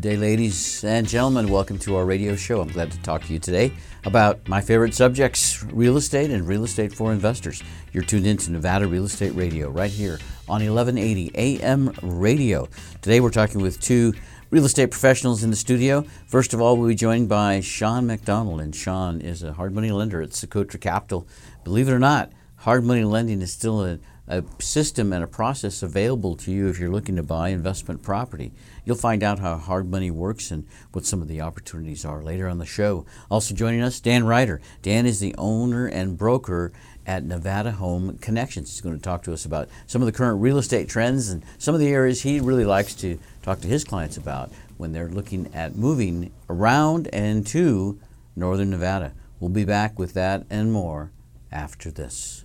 Good day, ladies and gentlemen. Welcome to our radio show. I'm glad to talk to you today about my favorite subjects real estate and real estate for investors. You're tuned in to Nevada Real Estate Radio right here on 1180 AM radio. Today we're talking with two real estate professionals in the studio. First of all, we'll be joined by Sean McDonald, and Sean is a hard money lender at Socotra Capital. Believe it or not, hard money lending is still a, a system and a process available to you if you're looking to buy investment property. You'll find out how hard money works and what some of the opportunities are later on the show. Also joining us, Dan Ryder. Dan is the owner and broker at Nevada Home Connections. He's going to talk to us about some of the current real estate trends and some of the areas he really likes to talk to his clients about when they're looking at moving around and to Northern Nevada. We'll be back with that and more after this.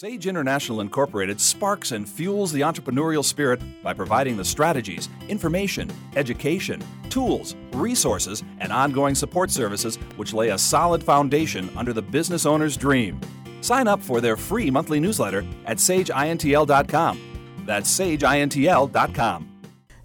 Sage International Incorporated sparks and fuels the entrepreneurial spirit by providing the strategies, information, education, tools, resources, and ongoing support services which lay a solid foundation under the business owner's dream. Sign up for their free monthly newsletter at sageintl.com. That's sageintl.com.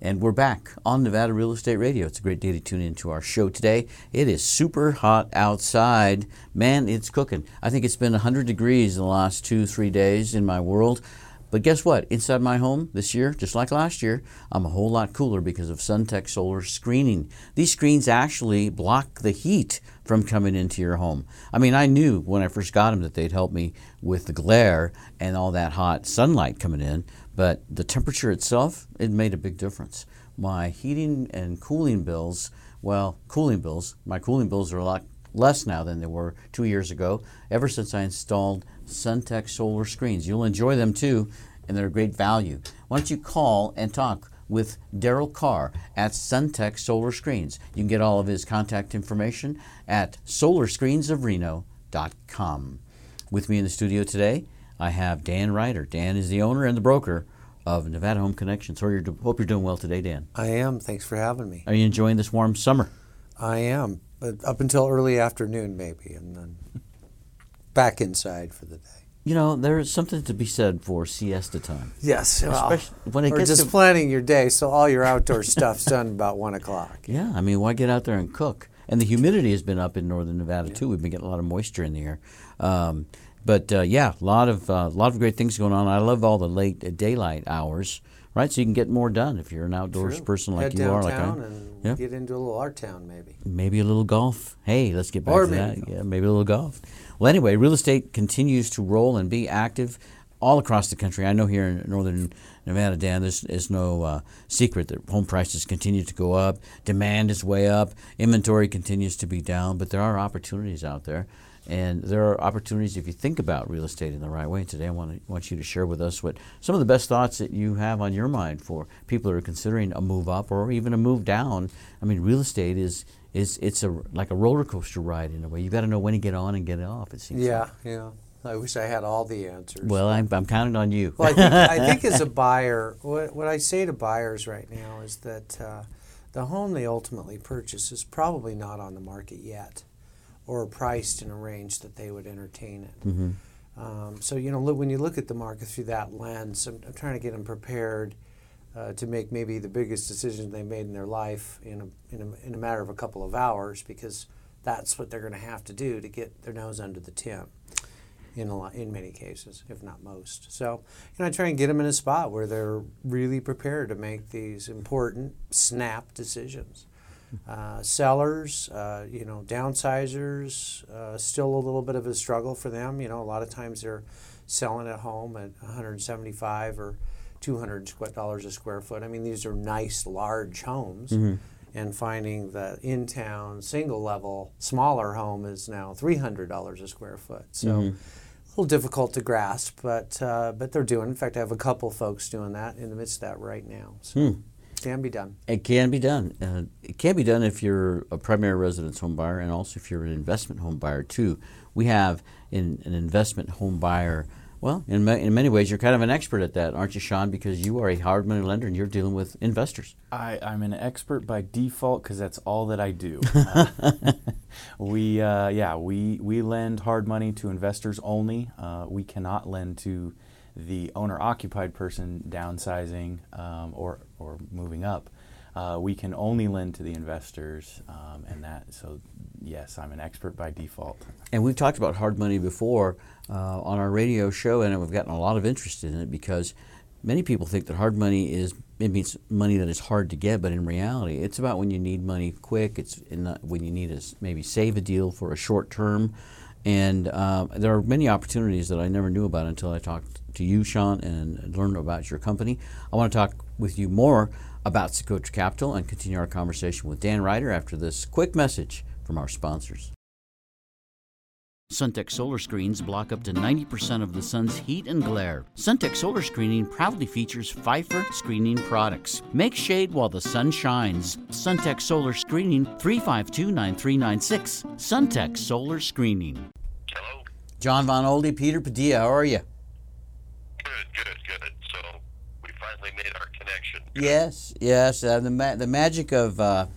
And we're back on Nevada Real Estate Radio. It's a great day to tune into our show today. It is super hot outside. Man, it's cooking. I think it's been 100 degrees in the last two, three days in my world. But guess what? Inside my home this year, just like last year, I'm a whole lot cooler because of SunTech Solar screening. These screens actually block the heat from coming into your home. I mean, I knew when I first got them that they'd help me with the glare and all that hot sunlight coming in, but the temperature itself, it made a big difference. My heating and cooling bills, well, cooling bills, my cooling bills are a lot less now than they were two years ago, ever since I installed SunTech solar screens. You'll enjoy them too, and they're a great value. Why don't you call and talk with Daryl Carr at SunTech Solar Screens? You can get all of his contact information at solarscreensofreno.com. With me in the studio today, I have Dan Ryder. Dan is the owner and the broker of Nevada Home Connections. So you hope you're doing well today, Dan. I am. Thanks for having me. Are you enjoying this warm summer? I am, but up until early afternoon maybe, and then back inside for the day. You know, there's something to be said for siesta time. Yes, well, Especially when it or gets just to- planning your day so all your outdoor stuff's done about one o'clock. Yeah, I mean, why get out there and cook? And the humidity has been up in northern Nevada too. We've been getting a lot of moisture in the air. Um, but uh, yeah, a lot of a lot of great things going on. I love all the late uh, daylight hours, right? So you can get more done if you're an outdoors True. person like Head you are, like I and Yeah. get into a little art town maybe. Maybe a little golf. Hey, let's get back Or to maybe that. Yeah, maybe a little golf. Well, anyway, real estate continues to roll and be active all across the country. I know here in northern Nevada, Dan, there's, there's no uh, secret that home prices continue to go up, demand is way up, inventory continues to be down, but there are opportunities out there. And there are opportunities if you think about real estate in the right way. Today, I want, to, want you to share with us what some of the best thoughts that you have on your mind for people who are considering a move up or even a move down. I mean, real estate is is it's a like a roller coaster ride in a way. You've got to know when to get on and get off. It seems. Yeah, like. yeah. I wish I had all the answers. Well, I'm, I'm counting on you. Well, I think, I think as a buyer, what, what I say to buyers right now is that uh, the home they ultimately purchase is probably not on the market yet or priced in a range that they would entertain it. Mm-hmm. Um, so, you know, look, when you look at the market through that lens, I'm, I'm trying to get them prepared uh, to make maybe the biggest decision they made in their life in a, in, a, in a matter of a couple of hours because that's what they're going to have to do to get their nose under the tent in a lot, in many cases, if not most. So, you know, I try and get them in a spot where they're really prepared to make these important snap decisions. Uh, sellers, uh, you know, downsizers, uh, still a little bit of a struggle for them. You know, a lot of times they're selling at home at 175 or 200 dollars a square foot. I mean, these are nice, large homes. And finding the in-town single-level smaller home is now three hundred dollars a square foot. So a little difficult to grasp, but uh, but they're doing. In fact, I have a couple folks doing that in the midst of that right now. So can be done. It can be done. Uh, it can be done if you're a primary residence home buyer and also if you're an investment home buyer too. We have in, an investment home buyer. Well, in, ma- in many ways, you're kind of an expert at that, aren't you, Sean? Because you are a hard money lender and you're dealing with investors. I, I'm an expert by default because that's all that I do. Uh, we, uh, yeah, we, we lend hard money to investors only. Uh, we cannot lend to the owner occupied person downsizing um, or, or moving up. uh, we can only lend to the investors, um, and that so yes, I'm an expert by default. And we've talked about hard money before uh, on our radio show, and we've gotten a lot of interest in it because many people think that hard money is it means money that is hard to get, but in reality, it's about when you need money quick. It's when you need to maybe save a deal for a short term. And uh, there are many opportunities that I never knew about until I talked to you, Sean, and learned about your company. I want to talk with you more about Socotra Capital and continue our conversation with Dan Ryder after this quick message from our sponsors. Suntech solar screens block up to 90% of the sun's heat and glare. Suntech solar screening proudly features Phifer screening products. Make shade while the sun shines. Suntech solar screening 352 9396. Suntech solar screening. Hello? John Von Oldie, Peter Padilla, how are you? Good, good, good. So we finally made our connection. Yes, yes. Uh, the, ma- the magic of uh,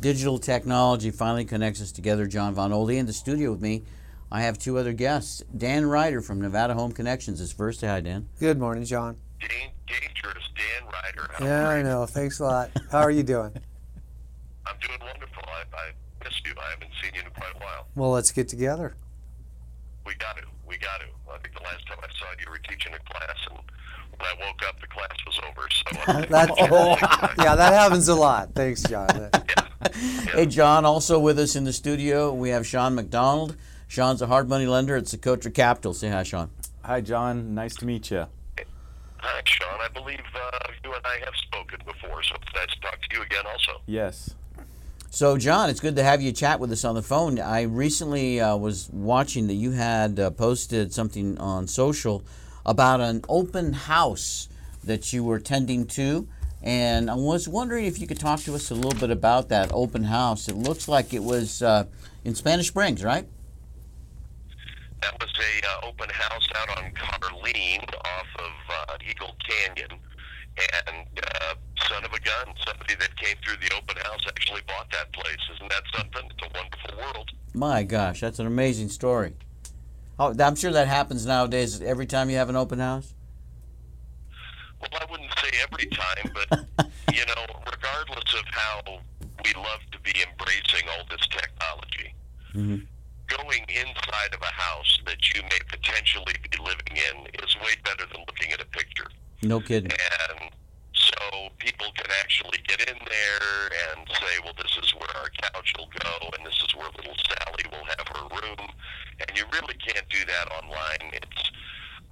digital technology finally connects us together. John Von Oldie in the studio with me I have two other guests. Dan Ryder from Nevada Home Connections is first. Hi, Dan. Good morning, John. Dan, dangerous Dan Ryder. How yeah, are I know. Thanks a lot. How are you doing? I'm doing wonderful. I, I missed you. I haven't seen you in quite a while. Well, let's get together. We got to. We got to. I think the last time I saw you, you were teaching a class, and when I woke up, the class was over. So That, yeah, that happens a lot. Thanks, John. Hey, John, also with us in the studio, we have Sean McDonald. Sean's a hard money lender at Socotra Capital. Say hi, Sean. Hi, John. Nice to meet you. Hi, Sean. I believe uh, you and I have spoken before, so it's nice to talk to you again. Also. Yes. So, John, it's good to have you chat with us on the phone. I recently uh, was watching that you had uh, posted something on social about an open house that you were tending to. And I was wondering if you could talk to us a little bit about that open house. It looks like it was uh, in Spanish Springs, right? That was a uh, open house out on Carlene off of uh, Eagle Canyon. And uh, son of a gun, somebody that came through the open house actually bought that place. Isn't that something? It's a wonderful world. My gosh, that's an amazing story. Oh, I'm sure that happens nowadays every time you have an open house. Well, I wouldn't say every time, but you know, regardless of how we love to be embracing all this technology, Mhm. Going inside of a house that you may potentially be living in is way better than looking at a picture. No kidding. And so people can actually get in there and say, well, this is where our couch will go, and this is where little Sally will have her room. And you really can't do that online. It's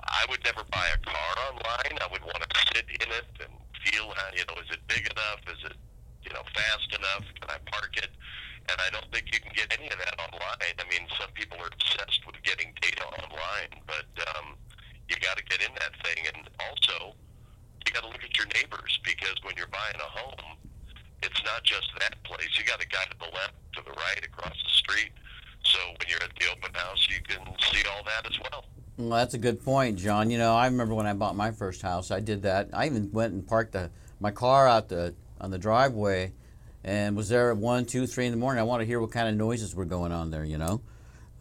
I would never buy a car online. I would want to sit in it and feel, how, you know, is it big enough? Is it, you know, fast enough? Can I park it? And I don't think you can get any of that online. I mean, some people are obsessed with getting data online, but um, you got to get in that thing. And also, you got to look at your neighbors because when you're buying a home, it's not just that place. You got a guy to the left, to the right, across the street. So when you're at the open house, you can see all that as well. Well, that's a good point, John. You know, I remember when I bought my first house, I did that. I even went and parked the, my car out the on the driveway, and was there at one, two, three in the morning. I want to hear what kind of noises were going on there. You know,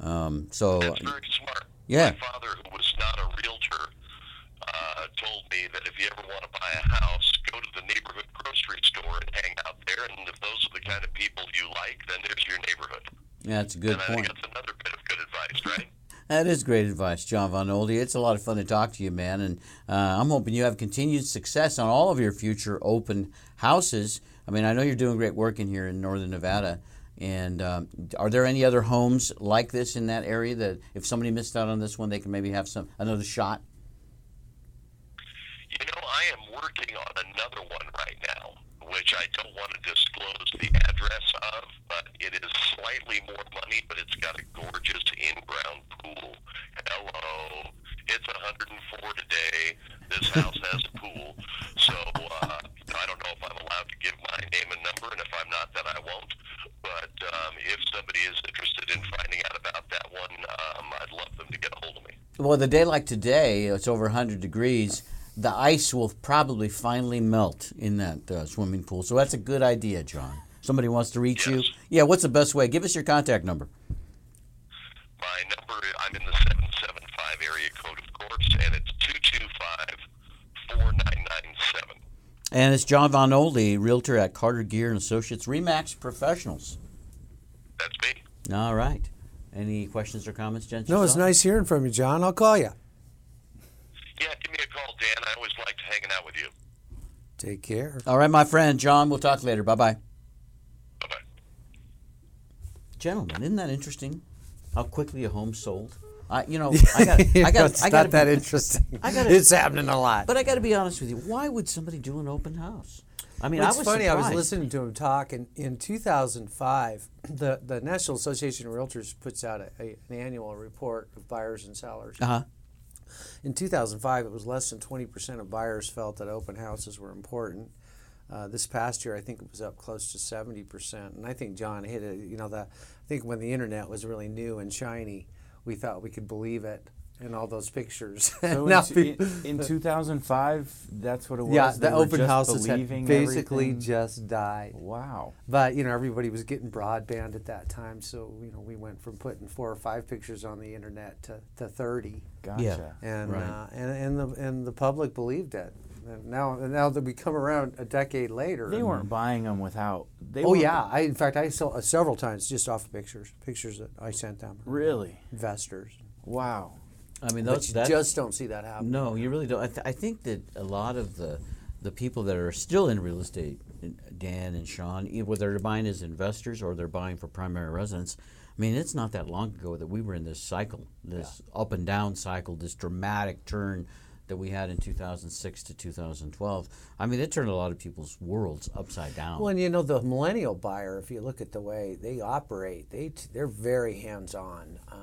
um, so That's very smart. yeah. My father, who was not a realtor, uh, told me that if you ever want to buy a house, go to the neighborhood grocery store and hang out there. And if those are the kind of people you like, then there's your neighborhood. yeah, that's a good and I point. think that's another bit of good advice, right? That is great advice, John Von Oldie. It's a lot of fun to talk to you, man, and uh, I'm hoping you have continued success on all of your future open houses. I mean, I know you're doing great work in here in Northern Nevada. And um, are there any other homes like this in that area that, if somebody missed out on this one, they can maybe have some another shot? You know, I am working on another one right now, which I don't want to disclose the address of, but it is slightly more money, but it's got a gorgeous in-ground pool. Hello, it's 104 today. This house has a pool, so uh, I don't know if I'm allowed to give my name and number, and if I'm not, then I won't. But um, if somebody is interested in finding out about that one, um, I'd love them to get a hold of me. Well, the day like today, it's over 100 degrees. The ice will probably finally melt in that uh, swimming pool. So that's a good idea, John. Somebody wants to reach you? Yeah, what's the best way? Give us your contact number. My number, I'm in the 775 area code, of course, and it's 225 4997. And it's John Von Oldie, realtor at Carter Gear and Associates, Remax Professionals. That's me. All right. Any questions or comments, Jen? No, it's nice hearing from you, John. I'll call you. Yeah, give me a call, Dan. I always liked hanging out with you. Take care. All right, my friend John. We'll talk later. Bye bye. Bye bye. Gentlemen, isn't that interesting? How quickly a home sold. I, you know, I got, I got, it's I got not that interesting. I gotta- it's happening a lot. But I got to be honest with you. Why would somebody do an open house? I mean, It's I was funny. I was listening to him talk, and in 2005, the, the National Association of Realtors puts out a, a, an annual report of buyers and sellers. Uh huh. In 2005, it was less than 20% of buyers felt that open houses were important. Uh, this past year, I think it was up close to 70%. And I think John hit it. You know, the, I think when the internet was really new and shiny, we thought we could believe it and all those pictures. So Now in, in, in 2005, that's what it was. yeah, They the open houses had basically everything? just died. Wow. But you know, everybody was getting broadband at that time, so you know, we went from putting four or five pictures on the internet to, to thirty, Gotcha. and Right. uh, and and the and the public believed it. And now, and now that we come around a decade later, They weren't buying them without. They Oh yeah, I in fact I saw uh, several times just off of pictures, pictures that I sent them, Really? investors. Wow. I mean, But those, you just don't see that happen. No, you really don't. I, th- I think that a lot of the the people that are still in real estate, Dan and Sean, whether they're buying as investors or they're buying for primary residence, I mean, it's not that long ago that we were in this cycle, this up and down cycle, this dramatic turn that we had in 2006 to 2012. I mean, it turned a lot of people's worlds upside down. Well, and you know the millennial buyer, if you look at the way they operate, they t- they're very hands-on. Um,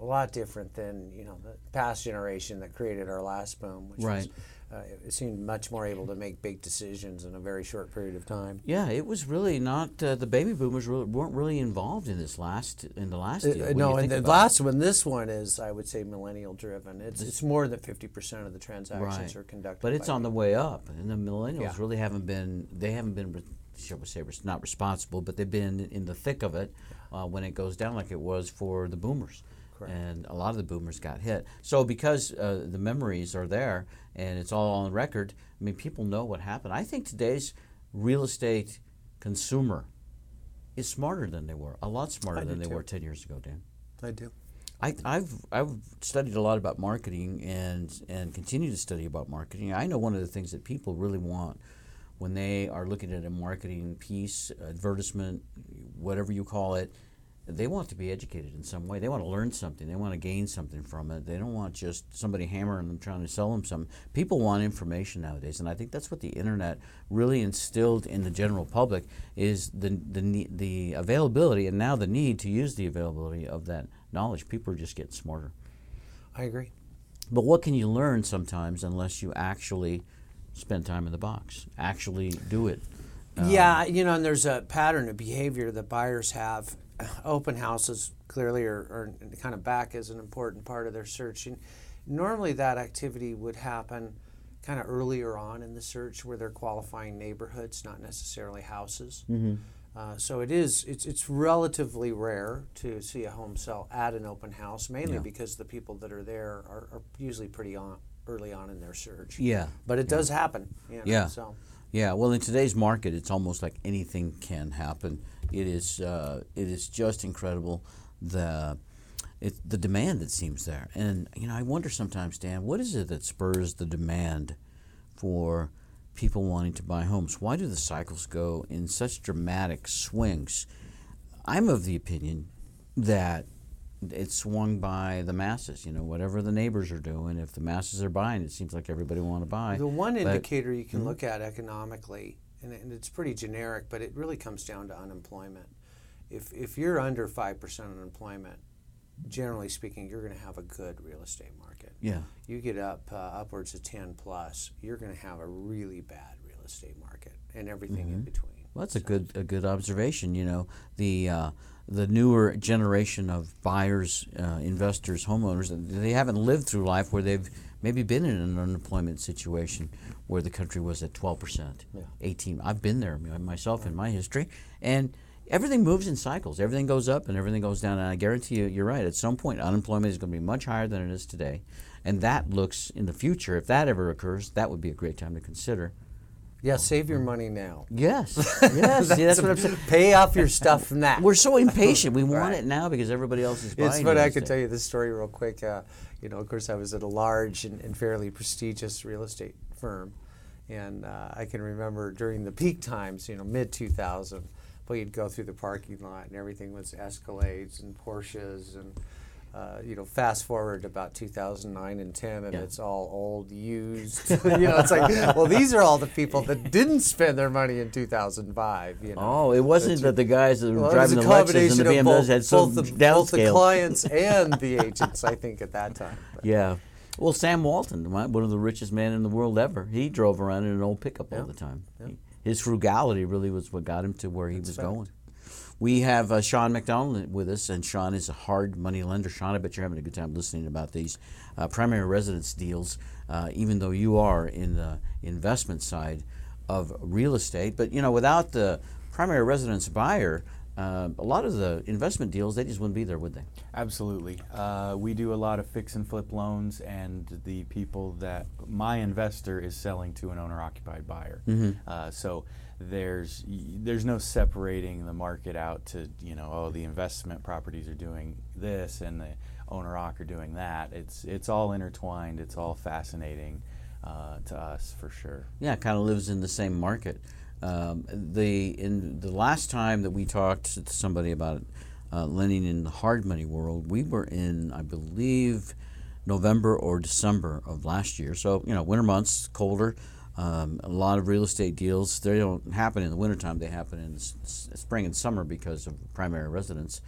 a lot different than you know the past generation that created our last boom, which Right. was, uh, it seemed much more able to make big decisions in a very short period of time. yeah, it was really not uh, the baby boomers really, weren't really involved in this last in the last. Uh, no, and the about it. last one, this one is, I would say, millennial driven. It's it's more than fifty percent of the transactions Right. are conducted. But it's on the way up, and the millennials Yeah. really haven't been. They haven't been, shall we say, not responsible, but they've been in the thick of it uh, when it goes down, like it was for the boomers. Correct. And a lot of the boomers got hit. So because uh, the memories are there and it's all on record, I mean, people know what happened. I think today's real estate consumer is smarter than they were, a lot smarter I than they too. were ten years ago, Dan. I do. I, I've I've studied a lot about marketing and and continue to study about marketing. I know one of the things that people really want when they are looking at a marketing piece, advertisement, whatever you call it, they want to be educated in some way. They want to learn something. They want to gain something from it. They don't want just somebody hammering them trying to sell them something. People want information nowadays, and I think that's what the internet really instilled in the general public is the the the availability and now the need to use the availability of that knowledge. People are just getting smarter. I agree. But what can you learn sometimes unless you actually spend time in the box, actually do it? yeah, um, you know, and there's a pattern of behavior that buyers have. Open houses clearly are, are kind of back as an important part of their search. And normally that activity would happen kind of earlier on in the search where they're qualifying neighborhoods, not necessarily houses. Uh, so it is it's, it's relatively rare to see a home sell at an open house, mainly Yeah. because the people that are there are, are usually pretty on, early on in their search. Yeah. But it does happen. You know, Yeah. So. Yeah, well, in today's market, it's almost like anything can happen. It is, uh, it is just incredible the, it, the demand that seems there. And you know, I wonder sometimes, Dan, what is it that spurs the demand for people wanting to buy homes? Why do the cycles go in such dramatic swings? I'm of the opinion that it's swung by the masses. You know, whatever the neighbors are doing, if the masses are buying, it seems like everybody want to buy. The one But- indicator you can look at economically, and, and it's pretty generic, but it really comes down to unemployment. If, if you're under 5% unemployment, generally speaking, you're going to have a good real estate market. yeah. You get up uh, upwards of 10 plus, you're going to have a really bad real estate market and everything in between. Well, that's a good a good observation. You know, the uh, the newer generation of buyers, uh, investors, homeowners, they haven't lived through life where they've maybe been in an unemployment situation where the country was at 12 percent, 18. I've been there myself in my history, and everything moves in cycles. Everything goes up and everything goes down. And I guarantee you, you're right. At some point, unemployment is going to be much higher than it is today, and that looks in the future. If that ever occurs, that would be a great time to consider Yeah, save your money now. Yes, yes. See, that's what I'm saying. Pay off your stuff now. We're so impatient. We want Right. it now because everybody else is buying. It's funny. I could tell you this story real quick. Uh, you know, of course, I was at a large and, and fairly prestigious real estate firm, and uh, I can remember during the peak times, you know, mid 2000, well, you'd go through the parking lot and everything was Escalades and Porsches and. Uh, you know, fast forward about 2009 and 10, and Yeah. it's all old, used. you know, it's like, well, these are all the people that didn't spend their money in 2005. You know, Oh, it wasn't that the guys that were well, driving the Lexus and the BMWs both, had so both, the, both the clients and the agents, I think, at that time. But Yeah. Well, Sam Walton, one of the richest men in the world ever, he drove around in an old pickup all the time. He- His frugality really was what got him to where he was fact. going. We have uh, Sean McDonald with us, and Sean is a hard money lender. Sean, I bet you're having a good time listening about these uh, primary residence deals, uh, even though you are in the investment side of real estate. But, you know, without the primary residence buyer, uh, a lot of the investment deals, they just wouldn't be there, would they? Absolutely. Uh, we do a lot of fix and flip loans, and the people that my investor is selling to an owner occupied buyer. Uh, so there's there's no separating the market out to you know oh the investment properties are doing this and the owner occ are doing that. It's it's all intertwined. It's all fascinating uh, to us for sure. Yeah, kind of lives in the same market. Um, the in the last time that we talked to somebody about uh, lending in the hard money world, we were in, I believe, November or December of last year. So you know, winter months, colder. Um, a lot of real estate deals they don't happen in the wintertime. They happen in s- spring and summer because of primary residence.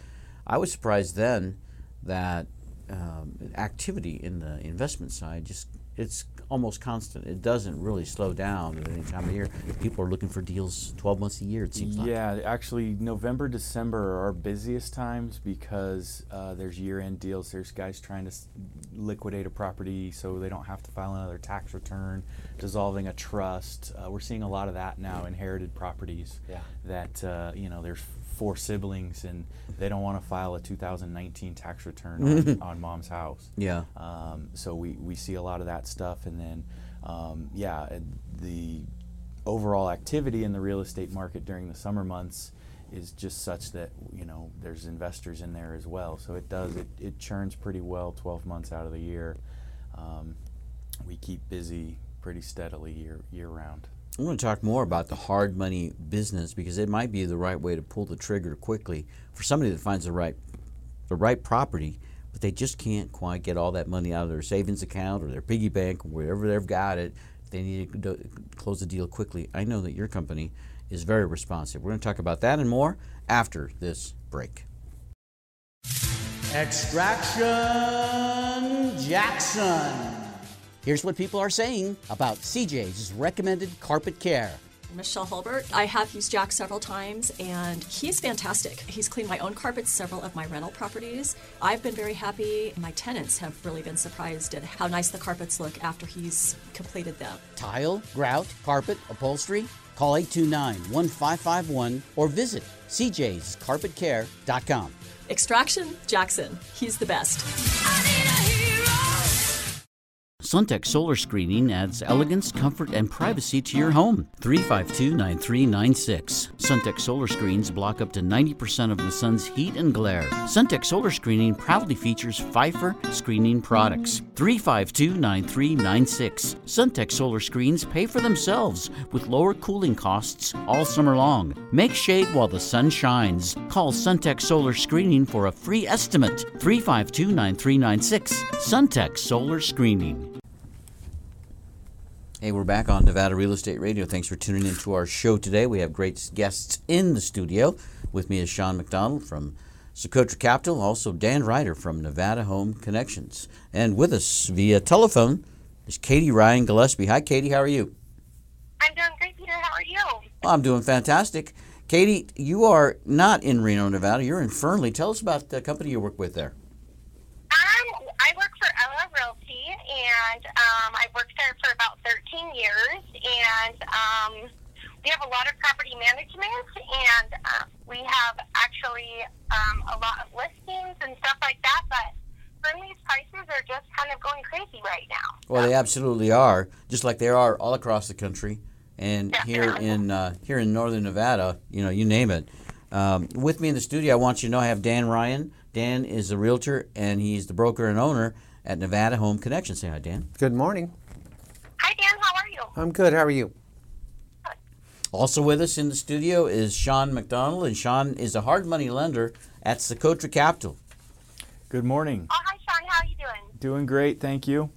I was surprised then that um, activity in the investment side just it's almost constant. It doesn't really slow down at any time of year. People are looking for deals 12 months a year. It seems like. Yeah, actually, November, December are our busiest times because uh, there's year-end deals. There's guys trying to s- liquidate a property so they don't have to file another tax return, dissolving a trust. Uh, we're seeing a lot of that now. Inherited properties. Yeah. That uh, you know, there's four siblings and they don't want to file a 2019 tax return on, on mom's house. Yeah. Um, so we, we see a lot of that stuff, and then um, yeah, the overall activity in the real estate market during the summer months is just such that you know there's investors in there as well. So it does it, it churns pretty well 12 months out of the year. Um, we keep busy pretty steadily year year round. I want to talk more about the hard money business because it might be the right way to pull the trigger quickly for somebody that finds the right the right property, but they just can't quite get all that money out of their savings account or their piggy bank or wherever they've got it. They need to close the deal quickly. I know that your company is very responsive. We're going to talk about that and more after this break. Extraction Jackson. Here's what people are saying about CJ's recommended carpet care. Michelle Hulbert. I have used Jack several times and he's fantastic. He's cleaned my own carpets, several of my rental properties. I've been very happy. My tenants have really been surprised at how nice the carpets look after he's completed them. Tile, grout, carpet, upholstery? Call 829 1551 or visit cjscarpetcare.com. Extraction Jackson. He's the best. Suntech Solar Screening adds elegance, comfort, and privacy to your home. 352 9396. Suntech Solar Screens block up to 90% of the sun's heat and glare. Suntech Solar Screening proudly features Phifer screening products. 352 9396. Suntech Solar Screens pay for themselves with lower cooling costs all summer long. Make shade while the sun shines. Call Suntech Solar Screening for a free estimate. 352 9396. Suntech Solar Screening. Hey, we're back on Nevada Real Estate Radio. Thanks for tuning in to our show today. We have great guests in the studio. With me is Sean McDonald from Socotra Capital, also Dan Ryder from Nevada Home Connections. And with us via telephone is Katie Ryan Gillespie. Hi, Katie. How are you? I'm doing great, Peter. How are you? Well, I'm doing fantastic. Katie, you are not in Reno, Nevada. You're in Fernley. Tell us about the company you work with there. Um, I work for Ella Realty, and um, I've worked there for about 13 years, and um, we have a lot of property management, and uh, we have actually um, a lot of listings and stuff like that, but Fernley's prices are just kind of going crazy right now. Well, they absolutely are, just like they are all across the country. and here in uh, here in northern Nevada, you know, you name it. Um, with me in the studio, I want you to know I have Dan Ryan. Dan is a realtor and he's the broker and owner at Nevada Home Connection. Say hi, Dan. Good morning. Hi, Dan. How are you? I'm good. How are you? Also with us in the studio is Sean McDonald, and Sean is a hard money lender at Socotra Capital. Good morning. Oh, hi, Sean. How are you doing? Doing great, thank you.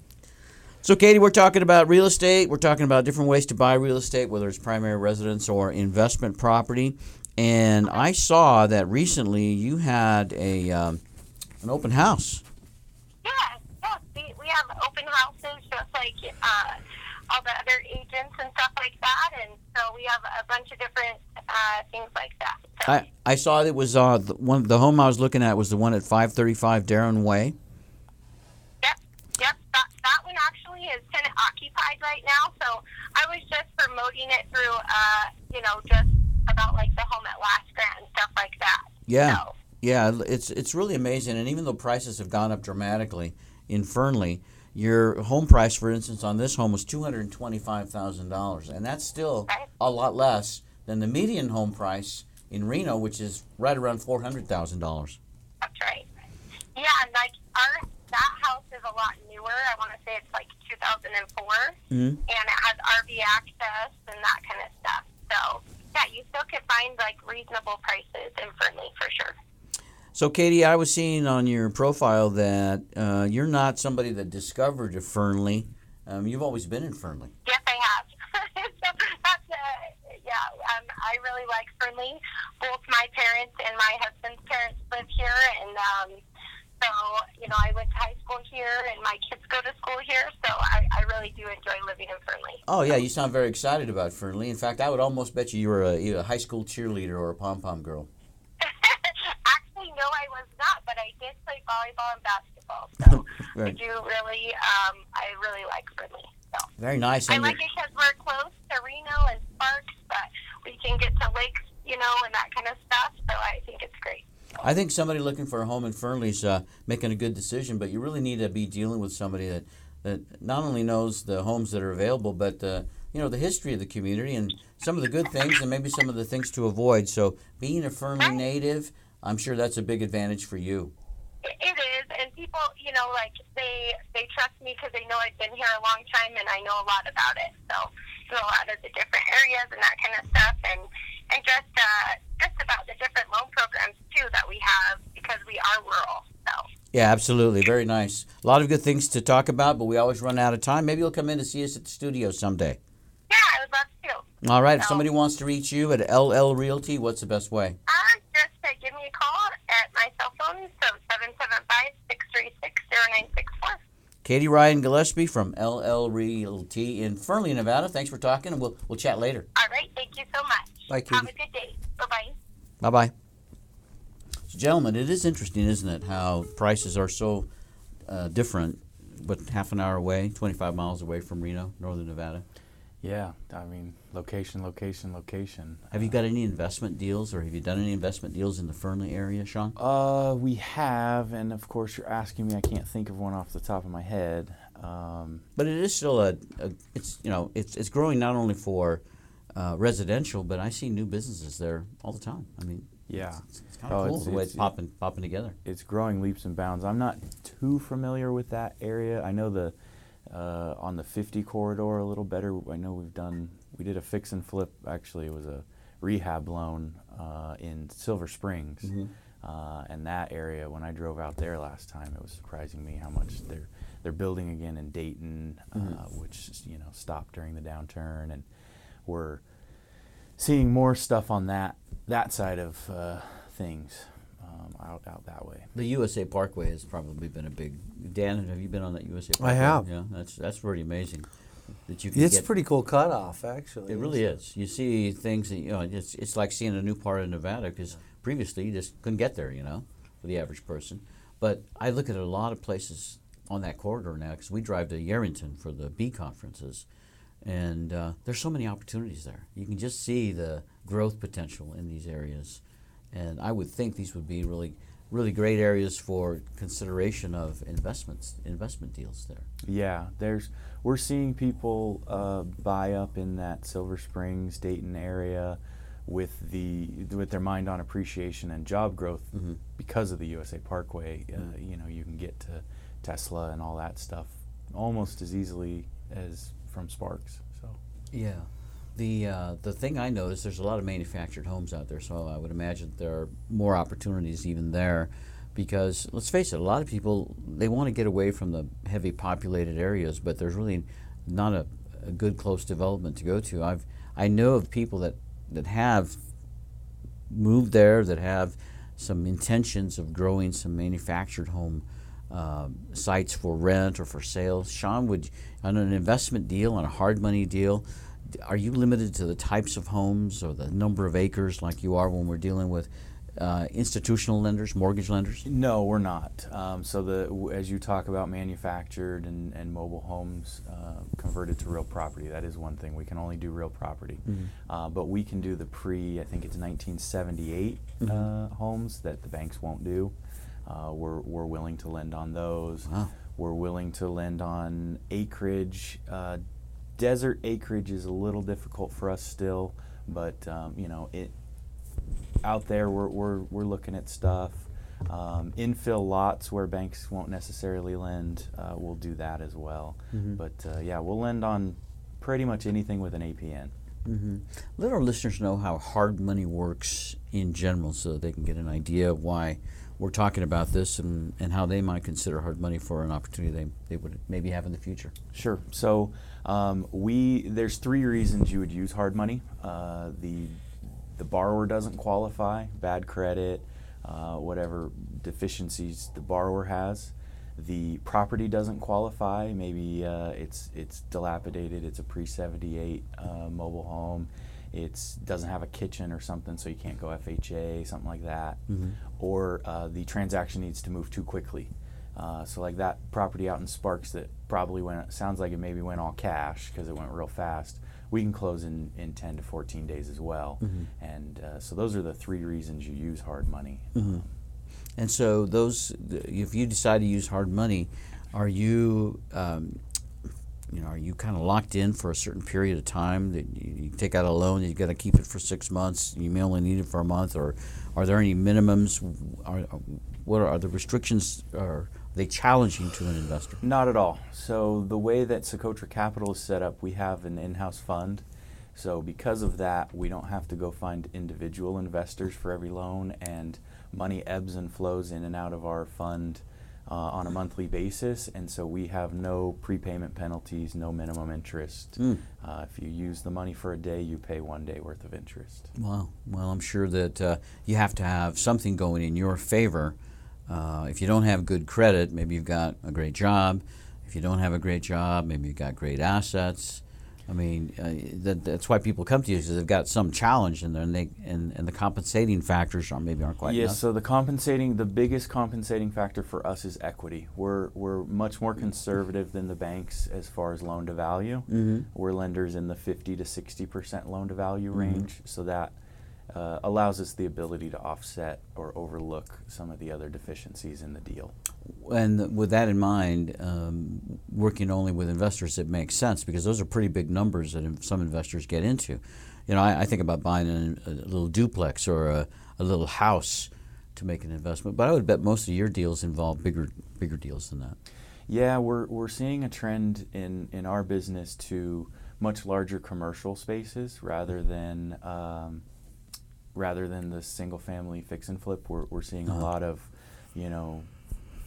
So, Katie, we're talking about real estate. We're talking about different ways to buy real estate, whether it's primary residence or investment property. And I saw that recently you had a um, an open house. Yeah, yeah. We, we have open houses just like uh, all the other agents and stuff like that. And so we have a bunch of different uh, things like that. So, I, I saw it was uh, the one the home I was looking at was the one at 535 Darren Way. Yep, yep. That, that one actually is tenant occupied right now. So I was just promoting it through, uh, you know, just about like the home at Last Grant and stuff like that. Yeah. So, Yeah, it's it's really amazing, and even though prices have gone up dramatically in Fernley, your home price, for instance, on this home was two hundred and twenty-five thousand dollars, and that's still a lot less than the median home price in Reno, which is right around four hundred thousand dollars. that's right. Yeah, and like our that house is a lot newer. I want to say it's like 2004, Mhm. and it has RV access and that kind of stuff. So yeah, you still could find like reasonable prices in Fernley for sure. So, Katie, I was seeing on your profile that uh, you're not somebody that discovered Fernley. Um, you've always been in Fernley. Yes, I have. so that's uh, yeah. Um, I really like Fernley. Both my parents and my husband's parents live here, and um, so you know I went to high school here, and my kids go to school here. So I, I really do enjoy living in Fernley. Oh yeah, you sound very excited about Fernley. In fact, I would almost bet you you were a, a high school cheerleader or a pom pom girl. Actually, no, I was not, but I did play volleyball and basketball. So I do really, um, I really like Fernley. So. Very nice. I like it because we're close to Reno and Sparks, but we can get to lakes, you know, and that kind of stuff. So I think it's great. I think somebody looking for a home in Fernley's uh, making a good decision, but you really need to be dealing with somebody that, that not only knows the homes that are available, but uh, you know the history of the community and some of the good things and maybe some of the things to avoid. So being a Fernley native, I'm sure that's a big advantage for you. It is, and people, you know, like they they trust me because they know I've been here a long time and I know a lot about it. So, a lot of the different areas and that kind of stuff, and and just uh, just about the different loan programs too that we have because we are rural. So. Yeah, absolutely. Very nice. A lot of good things to talk about, but we always run out of time. Maybe you'll come in to see us at the studio someday. Yeah, I would love to. All right. If somebody wants to reach you at LL Realty, what's the best way? Uh, just uh, give me a call at my cell phone, so 775-636-0964. Katie Ryan Gillespie from LL Realty in Fernley, Nevada. Thanks for talking, and we'll we'll chat later. All right, thank you so much. Bye, Have a good day. Bye-bye. Bye bye. So, gentlemen, it is interesting, isn't it, how prices are so uh, different, but half an hour away, 25 miles away from Reno, northern Nevada. Yeah, I mean, location, location, location. Have you got any investment deals, or have you done any investment deals in the Fernley area, Sean? Uh, we have, and of course, you're asking me. I can't think of one off the top of my head. Um, But it is still a, a it's you know it's it's growing not only for uh, residential, but I see new businesses there all the time. I mean, yeah, it's, it's kind of Oh, cool it's- the way it's- it's popping popping together. it's growing leaps and bounds. I'm not too familiar with that area. I know the uh, on the 50 corridor a little better. I know we've done we did a fix and flip. Actually, it was a rehab loan uh, in Silver Springs, uh, and that area. When I drove out there last time, it was surprising me how much they're they're building again in Dayton, uh, which you know stopped during the downturn, and we're seeing more stuff on that that side of uh, things um, out out that way. The USA Parkway has probably been a big. Dan, have you been on that USA? Parkway? I have. Yeah, that's that's pretty amazing. That you can It's get. pretty cool cutoff, actually. It really is. You see things that you know. It's it's like seeing a new part of Nevada because previously you just couldn't get there. You know, for the average person. But I look at a lot of places on that corridor now because we drive to Yerington for the B conferences, and uh, there's so many opportunities there. You can just see the growth potential in these areas, and I would think these would be really really great areas for consideration of investments, investment deals there. Yeah, there's we're seeing people uh, buy up in that Silver Springs, Dayton area with the with their mind on appreciation and job growth Mm-hmm. because of the USA Parkway. Uh, you know, you can get to Tesla and all that stuff almost as easily as from Sparks. So Yeah. The uh, the thing I noticed, there's a lot of manufactured homes out there, so I would imagine there are more opportunities even there, because let's face it, a lot of people they want to get away from the heavy populated areas, but there's really not a, a good close development to go to. I've I know of people that that have moved there that have some intentions of growing some manufactured home um, sites for rent or for sale. Sean, would on an investment deal, on a hard money deal, are you limited to the types of homes or the number of acres like you are when we're dealing with uh, institutional lenders, mortgage lenders? No, we're not. Um, so the as you talk about manufactured and, and mobile homes uh, converted to real property, that is one thing. We can only do real property, uh, but we can do the pre. I think it's 1978 uh, homes that the banks won't do. Uh, we're we're willing to lend on those. Wow. We're willing to lend on acreage. Desert acreage is a little difficult for us still, but um, you know it out there we're, we're, we're looking at stuff. Um, infill lots where banks won't necessarily lend uh, we'll do that as well. But uh, yeah we'll lend on pretty much anything with an apn Mm-hmm. Let our listeners know how hard money works in general so they can get an idea of why we're talking about this and, and how they might consider hard money for an opportunity they, they would maybe have in the future. Sure. So um, we there's three reasons you would use hard money. Uh, the the borrower doesn't qualify, bad credit, uh, whatever deficiencies the borrower has. The property doesn't qualify. Maybe uh, it's it's dilapidated. It's a pre seventy eight uh, mobile home. It's doesn't have a kitchen or something, so you can't go FHA, something like that. Or uh, the transaction needs to move too quickly. Uh, so like that property out in Sparks that probably went sounds like it maybe went all cash because it went real fast. We can close in, in 10 to 14 days as well. And uh, so those are the three reasons you use hard money. Um, And so those, if you decide to use hard money, are you, um, you know, are you kind of locked in for a certain period of time that you, take out a loan, you got to keep it for six months, you may only need it for a month, or are there any minimums? Are, what are, are the restrictions? Are they challenging to an investor? Not at all. So the way that Socotra Capital is set up, we have an in-house fund. So because of that, we don't have to go find individual investors for every loan, and money ebbs and flows in and out of our fund uh, on a monthly basis. And so we have no prepayment penalties, no minimum interest. Uh, if you use the money for a day, you pay one day worth of interest. Wow. Well, I'm sure that uh, you have to have something going in your favor. Uh, if you don't have good credit, maybe you've got a great job. If you don't have a great job, maybe you've got great assets. I mean, uh, that, that's why people come to you because they've got some challenge in there, and they and, and the compensating factors are maybe aren't quite Yes, enough. so the compensating, the biggest compensating factor for us is equity. We're, we're much more conservative than the banks as far as loan to value. Mhm. We're lenders in the 50 to 60% loan to value Mm-hmm. range, so that uh, allows us the ability to offset or overlook some of the other deficiencies in the deal. And with that in mind, um, working only with investors, it makes sense because those are pretty big numbers that some investors get into. You know, I, I think about buying an, a little duplex or a, a little house to make an investment, but I would bet most of your deals involve bigger bigger deals than that. Yeah, we're, we're seeing a trend in, in our business to much larger commercial spaces rather than um, rather than the single family fix and flip. We're, we're seeing a Uh-huh. lot of, you know,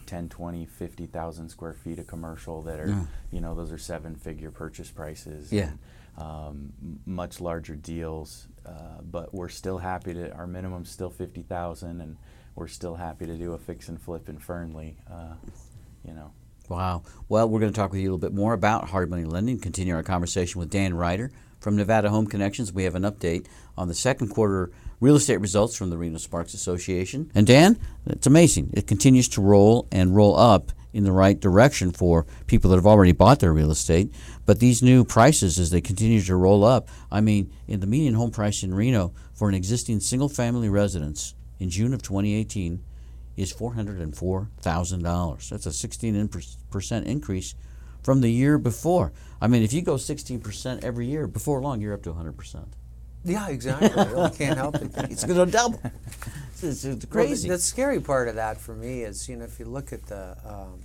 10, 20, 50,000 square feet of commercial that are, Yeah. you know, those are seven figure purchase prices. Yeah. and, um, much larger deals, uh, but we're still happy to. Our minimum's still fifty thousand, and we're still happy to do a fix and flip in Fernley. Uh, you know, Wow. Well, we're going to talk with you a little bit more about hard money lending. Continue our conversation with Dan Ryder from Nevada Home Connections. We have an update on the second quarter real estate results from the Reno Sparks Association. And Dan, it's amazing. It continues to roll and roll up in the right direction for people that have already bought their real estate. But these new prices, as they continue to roll up, I mean, in the median home price in Reno for an existing single family residence in June of 2018 is four hundred and four thousand dollars. That's a sixteen percent increase from the year before. I mean, if you go sixteen percent every year, before long you're up to hundred percent. Yeah, exactly. I can't help it. It's going to double. It's, it's crazy. Well, the, the, scary part of that for me is, you know, if you look at the um,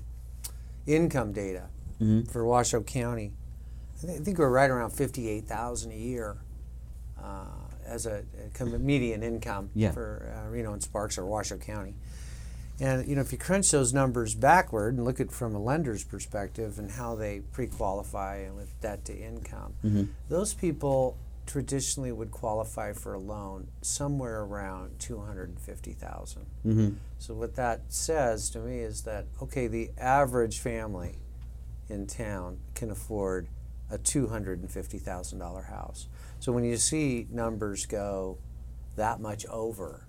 income data mm-hmm. for Washoe County, I think we're right around fifty-eight thousand a year uh, as a, a, median income yeah. for uh, Reno and Sparks or Washoe County. And you know, if you crunch those numbers backward and look at from a lender's perspective and how they pre-qualify and with debt to income, mm-hmm. those people traditionally would qualify for a loan somewhere around 250,000. Mm-hmm. So what that says to me is that okay, the average family in town can afford a $250,000 house. So when you see numbers go that much over,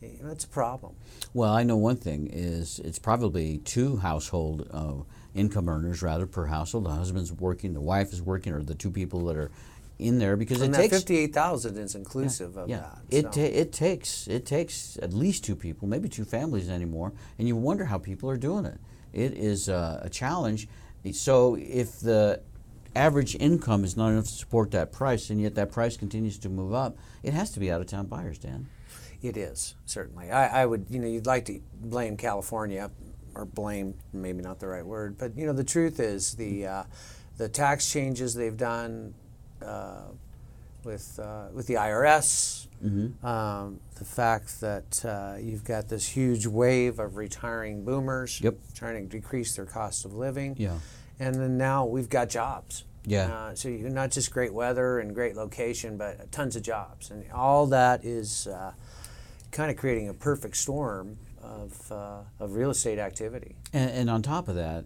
you know, it's a problem. Well, I know one thing is it's probably two household uh, income earners rather per household. The husband's working, the wife is working, or the two people that are in there because and it that takes fifty-eight thousand is inclusive yeah, of yeah. that. It so. ta- it takes it takes at least two people, maybe two families anymore, and you wonder how people are doing it. It is uh, a challenge. So if the average income is not enough to support that price, and yet that price continues to move up, it has to be out of town buyers, Dan. It is certainly. I, I would, you know, you'd like to blame California, or blame maybe not the right word, but you know, the truth is the uh, the tax changes they've done uh, with uh, with the IRS, mm-hmm. um, the fact that uh, you've got this huge wave of retiring boomers yep. trying to decrease their cost of living, yeah. and then now we've got jobs. Yeah. Uh, so you're not just great weather and great location, but tons of jobs, and all that is uh, kind of creating a perfect storm of, uh, of real estate activity. And, and, on top of that,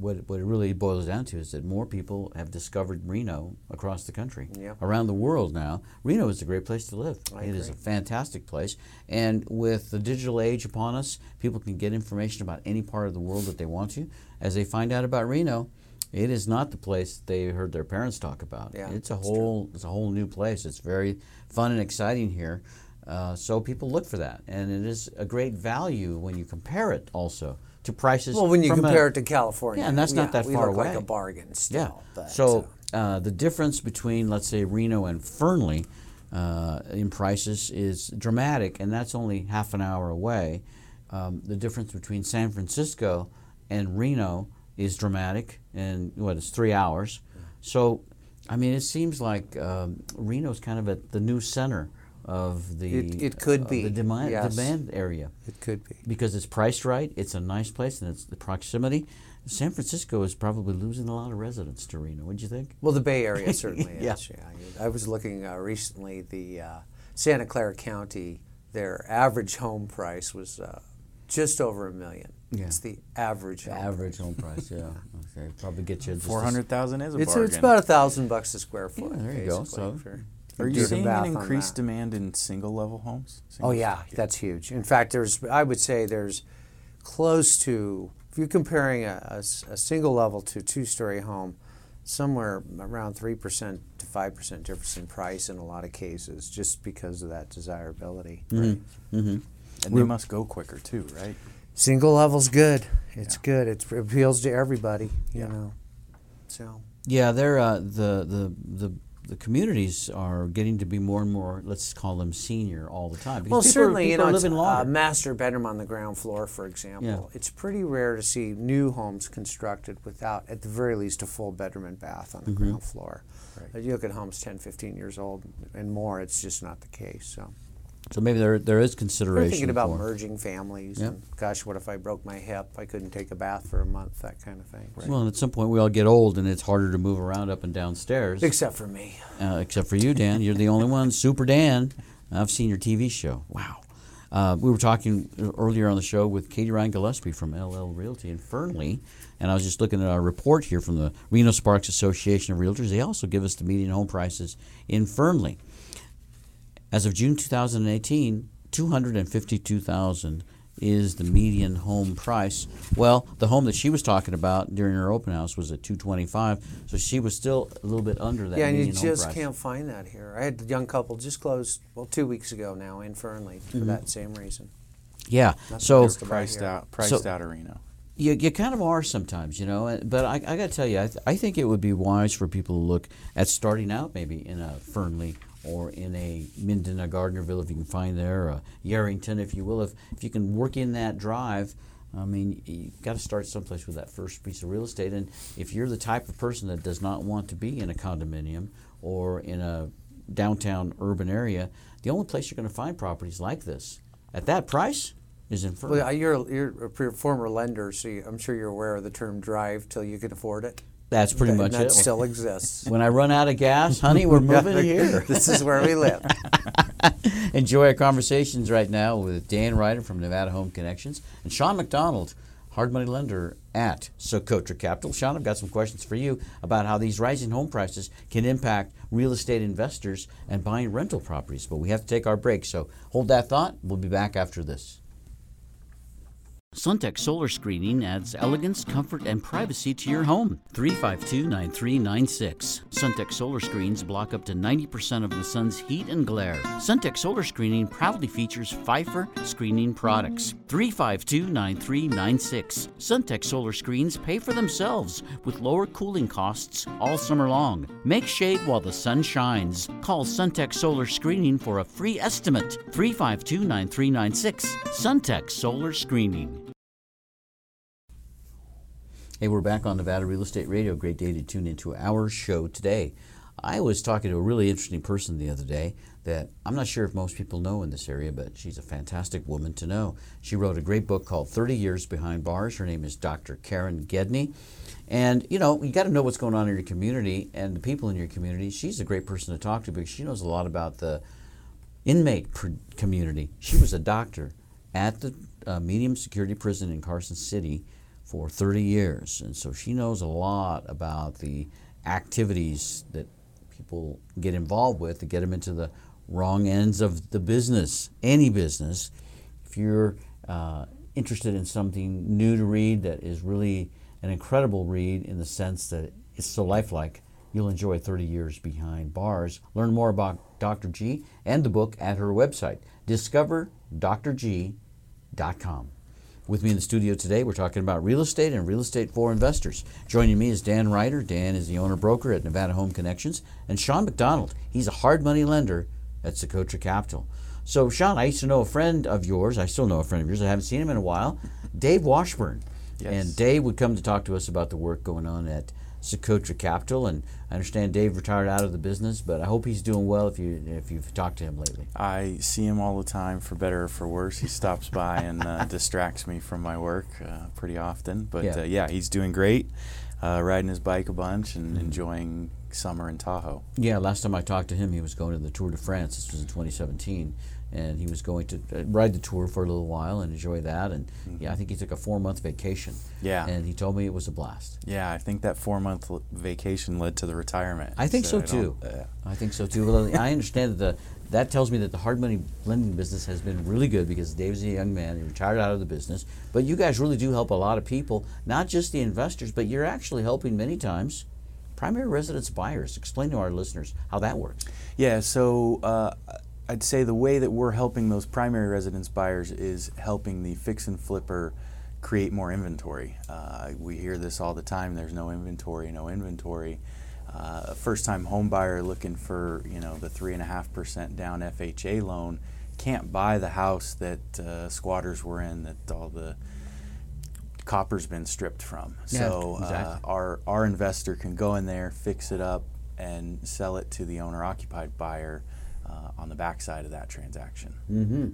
what, what it really boils down to is that more people have discovered Reno across the country, yeah. around the world now. Reno is a great place to live. I it agree. is a fantastic place. And with the digital age upon us, people can get information about any part of the world that they want to. As they find out about Reno, it is not the place they heard their parents talk about. Yeah, it's a whole true. it's a whole new place. It's very fun and exciting here. Uh, so people look for that, and it is a great value when you compare it also to prices. Well, when you compare a, it to California, yeah, and that's not that we far look away. like a bargain still. Yeah. But, so uh, the difference between, let's say, Reno and Fernley uh, in prices is dramatic, and that's only half an hour away. Um, the difference between San Francisco and Reno is dramatic, and what it's three hours. So, I mean, it seems like um, Reno's kind of at the new center of the It- it could of be, the demand yes. demand area it could be. because it's priced right. It's a nice place, and it's the proximity. San Francisco is probably losing a lot of residents to Reno. What'd you think? Well, the Bay Area certainly Yeah. is. Yeah. I was looking uh, recently. The uh, Santa Clara County, their average home price was uh, just over a million. Yeah. It's the average. The home average home price, yeah. Okay, probably get you just Four hundred thousand is a It's, bargain. it's about a thousand bucks a square foot. Yeah, there you go. So, for- Are you do the seeing an increased demand in single level homes? Oh Single yeah, story? that's huge. In fact, there's I would say there's close to if you're comparing a single level to two story home, somewhere around three percent to five percent difference in price in a lot of cases, just because of that desirability. Mm-hmm. and they must go quicker too, right? Single level's good. It's Yeah. good. It appeals to everybody. You Yeah. know. So Yeah, they're uh, the the the the communities are getting to be more and more. Let's call them senior all the time. because well, people are- certainly you know living a master bedroom on the ground floor, for example. Yeah. It's pretty rare to see new homes constructed without, at the very least, a full bedroom and bath on the Mm-hmm. ground floor. Uh, You look at homes 10, 15 years old and more, it's just not the case. So so maybe there there is consideration. we're thinking about for, merging families. Yep. And gosh, what if I broke my hip? I couldn't take a bath for a month. That kind of thing. Well, and at some point we all get old, and it's harder to move around up and downstairs. Except for me. uh, except for you, Dan. You're the only one, Super Dan. I've seen your TV show. Wow. Uh, we were talking earlier on the show with Katie Ryan Gillespie from LL Realty in Fernley, and I was just looking at our report here from the Reno Sparks Association of Realtors. They also give us the median home prices in Fernley. As of June 2018, 252,000 is the median home price. Well, the home that she was talking about during her open house was at 225, so she was still a little bit under that yeah, and you home just price. can't find that here. I had a young couple just closed, well, two weeks ago now in Fernley for Mm-hmm. that same reason. Yeah. Not So just about Priced here. out, priced So- out Reno. you, you kind of are sometimes, you know. But I, I got to tell you, I, th- I think it would be wise for people to look at starting out maybe in a Fernley or in a Minden, a Gardnerville, if you can find there, a Yerington, if you will. If, if you can work in that drive, I mean, you've got to start someplace with that first piece of real estate. And if you're the type of person that does not want to be in a condominium or in a downtown urban area, the only place you're going to find properties like this at that price is in. Well, you're you're a former lender, so you, I'm sure you're aware of the term "drive till you can afford it." That's pretty much that it. still exists. When I run out of gas, honey, we're moving here. this is where we live. Enjoy our conversations right now with Dan Ryder from Nevada Home Connections and Sean McDonald, hard money lender at Socotra Capital. Sean, I've got some questions for you about how these rising home prices can impact real estate investors and buying rental properties. But we have to take our break, so hold that thought. We'll be back after this. Suntech Solar Screening adds elegance, comfort, and privacy to your home. 352 9396. Suntech Solar Screens block up to 90% of the sun's heat and glare. Suntech Solar Screening proudly features Phifer screening products. 352 9396. Suntech Solar Screens pay for themselves with lower cooling costs all summer long. Make shade while the sun shines. Call Suntech Solar Screening for a free estimate. 352 9396. Suntech Solar Screening. Hey, we're back on Nevada Real Estate Radio. Great day to tune into our show today. I was talking to a really interesting person the other day that I'm not sure if most people know in this area, but she's a fantastic woman to know. She wrote a great book called 30 Years Behind Bars. Her name is Dr. Karen Gedney. And, you know, you got to know what's going on in your community and the people in your community. She's a great person to talk to because she knows a lot about the inmate community. She was a doctor at the uh, medium security prison in Carson City for 30 years, and so she knows a lot about the activities that people get involved with to get them into the wrong ends of the business, any business. If you're uh, interested in something new to read that is really an incredible read in the sense that it's so lifelike, you'll enjoy 30 years behind bars. Learn more about Dr. G and the book at her website, discoverdrg.com. With me in the studio today, we're talking about real estate and real estate for investors. Joining me is Dan Ryder. Dan is the owner broker at Nevada Home Connections, and Sean McDonald. He's a hard money lender at Socotra Capital. So, Sean, I used to know a friend of yours. I still know a friend of yours. I haven't seen him in a while. Dave Washburn. Yes. And Dave would come to talk to us about the work going on at Socotra Capital. And I understand Dave retired out of the business, but I hope he's doing well if you if you've talked to him lately. I see him all the time, for better or for worse. He stops by and uh, distracts me from my work uh, pretty often. But Yeah. uh, yeah he's doing great, uh, riding his bike a bunch and Mm-hmm. enjoying summer in Tahoe. Yeah, last time I talked to him, he was going to the Tour de France. This was in 2017, and he was going to uh, ride the tour for a little while and enjoy that. And yeah, I think he took a four-month vacation. Mm-hmm. Yeah. and he told me it was a blast. Yeah, I think that four month l- vacation led to the retirement. I think so, I too. uh, I think so too. Well, I understand that the that tells me that the hard money lending business has been really good because Dave's a young man. He retired out of the business, but you guys really do help a lot of people, not just the investors, but you're actually helping many times primary residence buyers. Explain to our listeners how that works. Yeah, so uh, I'd say the way that we're helping those primary residence buyers is helping the fix and flipper create more inventory. Uh, we hear this all the time. There's no inventory, no inventory. Uh, a first-time home buyer looking for you know the three and a half percent down FHA loan can't buy the house that uh, squatters were in that all the copper's been stripped from. Yeah, so uh, exactly. our our investor can go in there, fix it up, and sell it to the owner occupied buyer uh, on the backside of that transaction. Mm-hmm.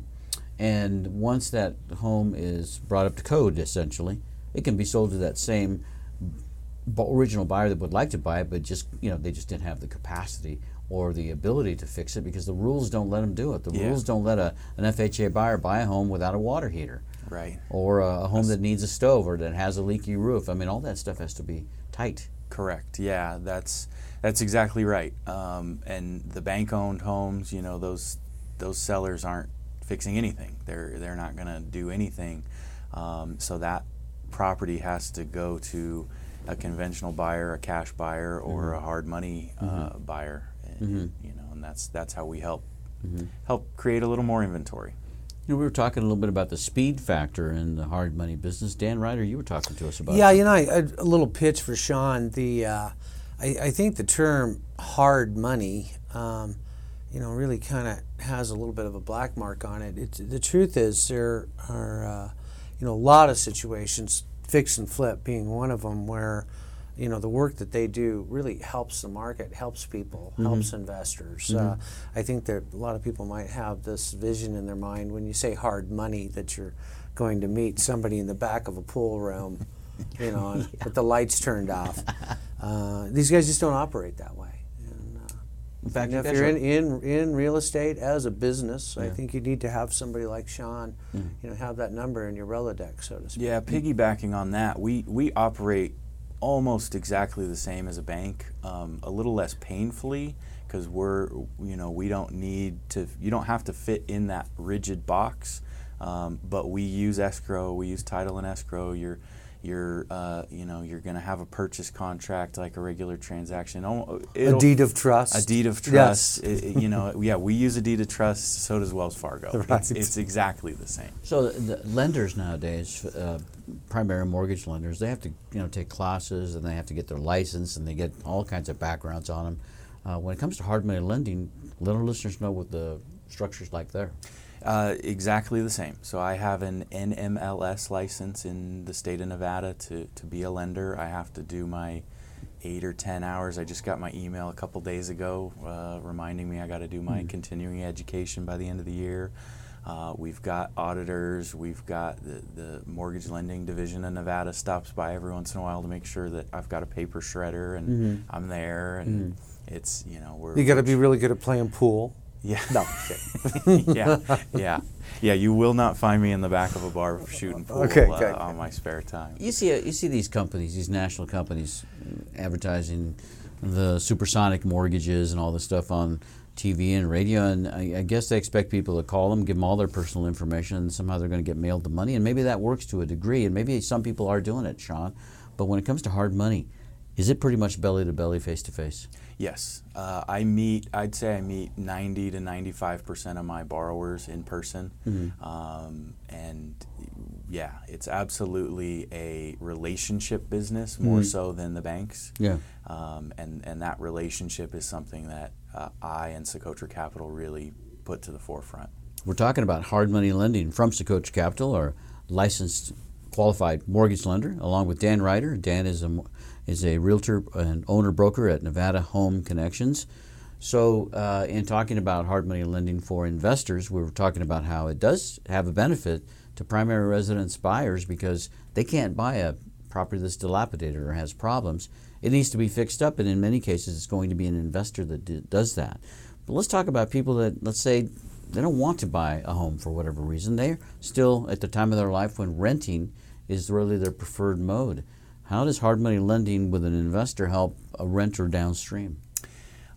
And once that home is brought up to code, essentially, it can be sold to that same b- original buyer that would like to buy it, but just you know they just didn't have the capacity or the ability to fix it because the rules don't let them do it. The Yeah. rules don't let a, an FHA buyer buy a home without a water heater Right. or a, a home that needs a stove or that has a leaky roof. I mean, all that stuff has to be tight. Correct. Yeah, that's that's exactly right. Um, and the bank-owned homes, you know, those those sellers aren't fixing anything. They're they're not going to do anything. Um, so that property has to go to a conventional buyer, a cash buyer, or a hard money uh, buyer. And, You know, and that's that's how we help help create a little more inventory. You know, we were talking a little bit about the speed factor in the hard money business. Dan Ryder, you were talking to us about. Yeah, it. you know, I, a little pitch for Sean. The uh, I, I, think the term hard money, um, you know, really kind of has a little bit of a black mark on it. It's, the truth is there are, uh, you know, a lot of situations, fix and flip being one of them, where you know the work that they do really helps the market, helps people, mm-hmm. helps investors. Mm-hmm. Uh, I think that a lot of people might have this vision in their mind when you say hard money that you're going to meet somebody in the back of a pool room, you know, yeah. with the lights turned off. Uh, these guys just don't operate that way. And, uh, in fact, if you're in, in, in real estate as a business, yeah. I think you need to have somebody like Sean, mm. you know, have that number in your Rolodex, so to speak. Yeah, piggybacking on that, we we operate almost exactly the same as a bank, um, a little less painfully because we're you know we don't need to you don't have to fit in that rigid box, um, but we use escrow, we use title and escrow. You're you're uh, you know you're going to have a purchase contract like a regular transaction. It'll, a deed of trust. A deed of trust. Yes. It, you know, yeah, we use a deed of trust. So does Wells Fargo. Right. It's, it's exactly the same. So the lenders nowadays, uh, primary mortgage lenders, they have to you know take classes and they have to get their license and they get all kinds of backgrounds on them. Uh, when it comes to hard money lending, let our listeners know what the structure's like there. Uh, exactly the same. So I have an NMLS license in the state of Nevada to, to be a lender. I have to do my eight or ten hours. I just got my email a couple days ago uh, reminding me I got to do my mm. continuing education by the end of the year. Uh, we've got auditors. We've got the, the mortgage lending division in Nevada stops by every once in a while to make sure that I've got a paper shredder and mm-hmm. I'm there. And mm-hmm. it's you know we're you got to be really good at playing pool. Yeah. No. yeah. Yeah. Yeah. You will not find me in the back of a bar shooting pool okay, uh, on my spare time. You see, uh, you see these companies, these national companies, advertising the supersonic mortgages and all this stuff on TV and radio, and I, I, guess they expect people to call them, give them all their personal information, and somehow they're going to get mailed the money. And maybe that works to a degree, and maybe some people are doing it, Sean. But when it comes to hard money, is it pretty much belly to belly, face to face? Yes, uh, I meet. I'd say I meet 90 to 95 percent of my borrowers in person, mm-hmm. um, and yeah, it's absolutely a relationship business more mm-hmm. so than the banks. Yeah, um, and and that relationship is something that uh, I and Socotra Capital really put to the forefront. We're talking about hard money lending from Socotra Capital, our licensed qualified mortgage lender, along with Dan Ryder. Dan is a is a realtor and owner broker at Nevada Home Connections. So, uh, in talking about hard money lending for investors, we were talking about how it does have a benefit to primary residence buyers because they can't buy a property that's dilapidated or has problems. It needs to be fixed up, and in many cases, it's going to be an investor that does that. But let's talk about people that, let's say, they don't want to buy a home for whatever reason. They're still at the time of their life when renting is really their preferred mode. How does hard money lending with an investor help a renter downstream?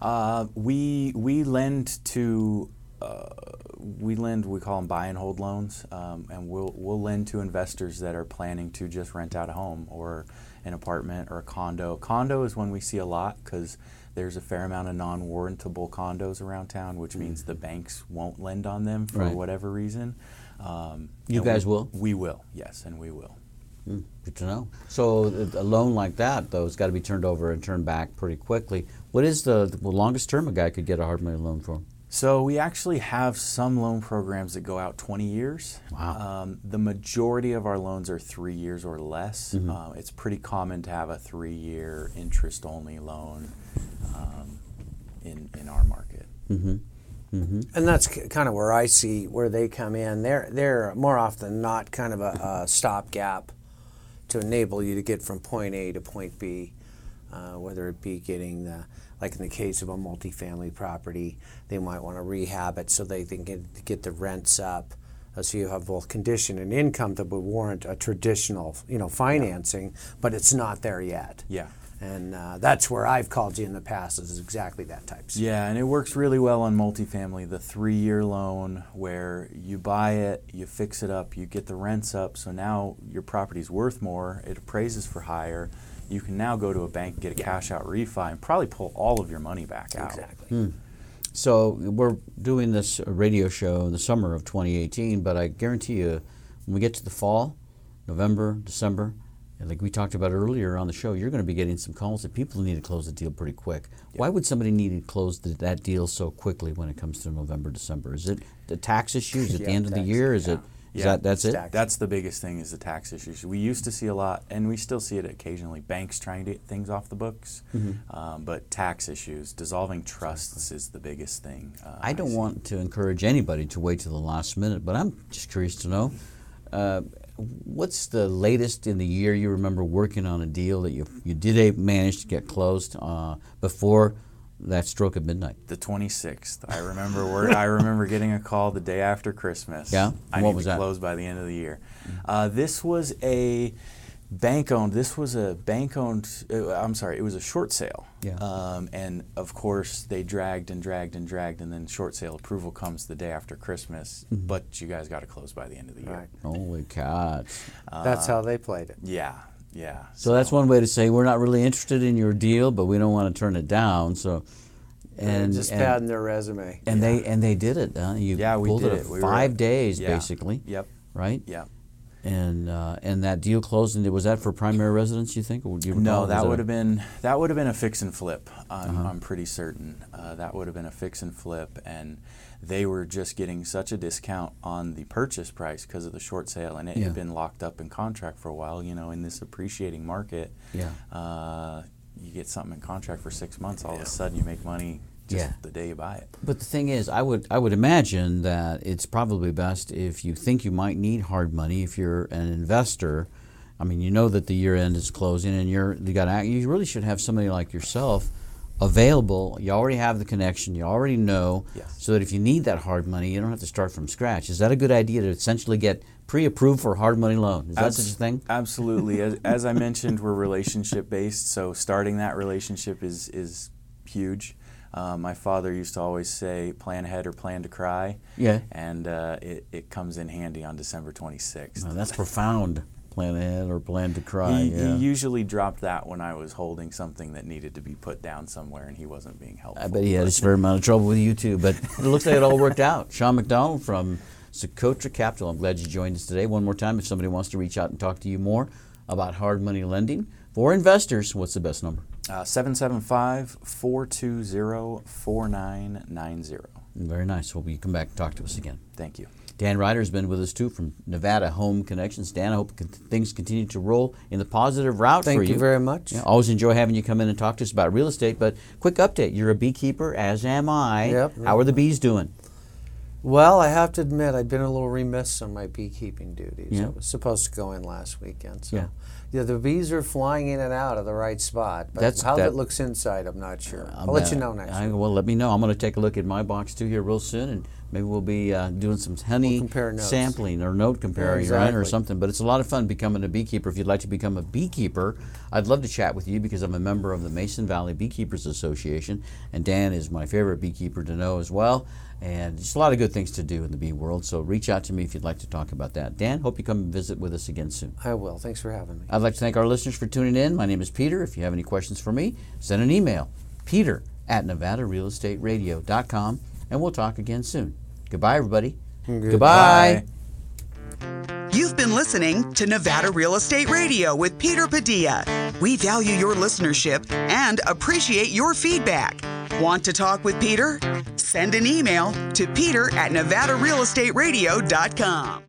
Uh, we we lend to uh, we lend we call them buy and hold loans, um, and we'll we'll lend to investors that are planning to just rent out a home or an apartment or a condo. Condo is one we see a lot because there's a fair amount of non-warrantable condos around town, which mm. means the banks won't lend on them for right. whatever reason. Um, you guys we, will? We will, yes, and we will. Mm, good to know. So a loan like that, though, has got to be turned over and turned back pretty quickly. What is the, the longest term a guy could get a hard money loan for? So we actually have some loan programs that go out 20 years. Wow. Um, the majority of our loans are three years or less. Mm-hmm. Uh, it's pretty common to have a three-year interest-only loan um, in in our market. Mm-hmm. Mm-hmm. And that's kind of where I see where they come in. They're they're more often not kind of a, a stopgap to enable you to get from point A to point B, uh, whether it be getting the, like in the case of a multifamily property, they might want to rehab it so they can get, get the rents up. Uh, so you have both condition and income that would warrant a traditional, you know, financing, but it's not there yet. Yeah. And uh, that's where I've called you in the past is exactly that type. Yeah, and it works really well on multifamily. The three-year loan where you buy it, you fix it up, you get the rents up, so now your property's worth more. It appraises for higher. You can now go to a bank, get a cash out refi, and probably pull all of your money back out. Exactly. Hmm. So we're doing this radio show in the summer of 2018, but I guarantee you, when we get to the fall, November, December, and like we talked about earlier on the show, you're going to be getting some calls that people need to close the deal pretty quick. Why would somebody need to close the, that deal so quickly when it comes to November, December? Is it the tax issues at the Yeah, end of the year? Is it is that that's it? That's the biggest thing is the tax issues. We used to see a lot, and we still see it occasionally. Banks trying to get things off the books, Mm-hmm. um, but tax issues, dissolving trusts is the biggest thing. Uh, I don't see. want to encourage anybody to wait till the last minute, but I'm just curious to know uh, what's the latest in the year you remember working on a deal that you you did a- manage to get closed uh, before that stroke of midnight. the 26th. I remember wor- I remember getting a call the day after Christmas. Yeah? I What need was to that? close by the end of the year. Uh, this was a bank owned. This was a bank owned. Uh, I'm sorry, it was a short sale. Yeah. Um, and of course, they dragged and dragged and dragged, and then short sale approval comes the day after Christmas. Mm-hmm. But you guys got to close by the end of the year. Right. Holy cats! That's how they played it. Yeah. Yeah. So that's one way to say we're not really interested in your deal, but we don't want to turn it down. So, and just and, padding their resume. and they and they did it. Huh? You Yeah, we pulled did it, it. We were- five days Yeah. basically, Yep. right? Yeah. And uh, and that deal closed. And was that for primary residence? You think? Or you? No, that would have been that would have been a fix and flip. I'm, Uh-huh. I'm pretty certain uh, that would have been a fix and flip, and they were just getting such a discount on the purchase price because of the short sale, and it Yeah. had been locked up in contract for a while. You know, in this appreciating market, Yeah. uh, you get something in contract for six months, all of a sudden you make money just Yeah. the day you buy it. But the thing is, I would I would imagine that it's probably best if you think you might need hard money. If you're an investor, I mean, you know that the year end is closing, and you're you got you really should have somebody like yourself available. You already have the connection. You already know, Yes. so that if you need that hard money, you don't have to start from scratch. Is that a good idea to essentially get pre-approved for a hard money loan? Is that Abs- such a thing? Absolutely. as, as I mentioned, we're relationship based, so starting that relationship is is huge. Um, my father used to always say, "Plan ahead or plan to cry." Yeah. And uh, it, it comes in handy on December 26th. Oh, that's profound. Plan ahead or plan to cry. he, yeah. he usually dropped that when I was holding something that needed to be put down somewhere, and he wasn't being helpful. I bet he had a fair amount of trouble with you too, but it looks like it all worked out. Sean McDonald from Socotra Capital. I'm glad you joined us today. One more time, if somebody wants to reach out and talk to you more about hard money lending for investors, what's the best number? Uh, 775 420 4990. Very nice. Hope you come back and talk to us again. Thank you. Dan Ryder has been with us too from Nevada Home Connections. Dan, I hope things continue to roll in the positive route Thank for you Thank you. very much. Yeah, always enjoy having you come in and talk to us about real estate. But quick update: you're a beekeeper, as am I. Yep. How are the bees doing? Well, I have to admit, I've been a little remiss on my beekeeping duties. Yeah. I was supposed to go in last weekend. So, Yeah. yeah, the bees are flying in and out of the right spot. But That's- how that- it looks inside, I'm not sure. I'll, I'll let bet. you know next I, week. well, let me know. I'm going to take a look at my box too here real soon, and maybe we'll be uh, doing some honey We'll sampling or note comparing, right, or something. But it's a lot of fun becoming a beekeeper. If you'd like to become a beekeeper, I'd love to chat with you because I'm a member of the Mason Valley Beekeepers Association, and Dan is my favorite beekeeper to know as well. And just a lot of good things to do in the bee world. So reach out to me if you'd like to talk about that. Dan, hope you come and visit with us again soon. I will. Thanks for having me. I'd like to thank our listeners for tuning in. My name is Peter. If you have any questions for me, send an email. Peter at NevadaRealEstateRadio.com, and we'll talk again soon. Goodbye, everybody. Goodbye. You've been listening to Nevada Real Estate Radio with Peter Padilla. We value your listenership and appreciate your feedback. Want to talk with Peter? Send an email to peter at nevadarealestateradio.com.